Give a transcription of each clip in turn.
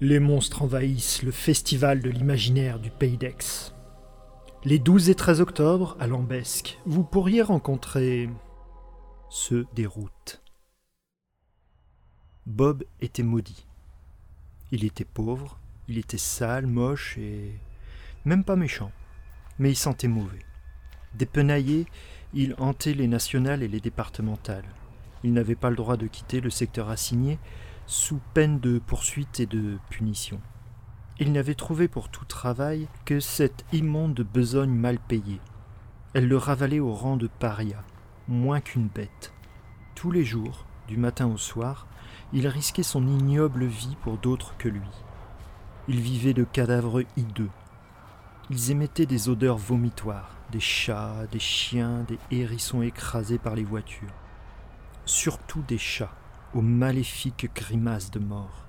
Les monstres envahissent le festival de l'imaginaire du Pays d'Aix. Les 12 et 13 octobre, à Lambesque, vous pourriez rencontrer ceux des routes. Bob était maudit. Il était pauvre, il était sale, moche et même pas méchant, mais il sentait mauvais. Dépenaillé, il hantait les nationales et les départementales. Il n'avait pas le droit de quitter le secteur assigné sous peine de poursuite et de punition. Il n'avait trouvé pour tout travail que cette immonde besogne mal payée. Elle le ravalait au rang de paria, moins qu'une bête. Tous les jours, du matin au soir, il risquait son ignoble vie pour d'autres que lui. Il vivait de cadavres hideux. Ils émettaient des odeurs vomitoires, des chats, des chiens, des hérissons écrasés par les voitures. Surtout des chats, aux maléfiques grimaces de mort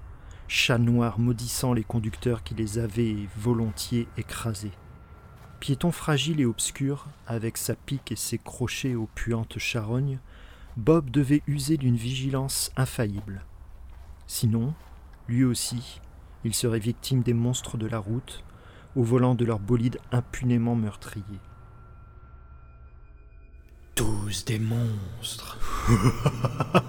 chats noirs maudissant les conducteurs qui les avaient volontiers écrasés. Piéton fragile et obscur, avec sa pique et ses crochets aux puantes charognes, Bob devait user d'une vigilance infaillible. Sinon, lui aussi, il serait victime des monstres de la route, au volant de leur bolide impunément meurtrier. Tous des monstres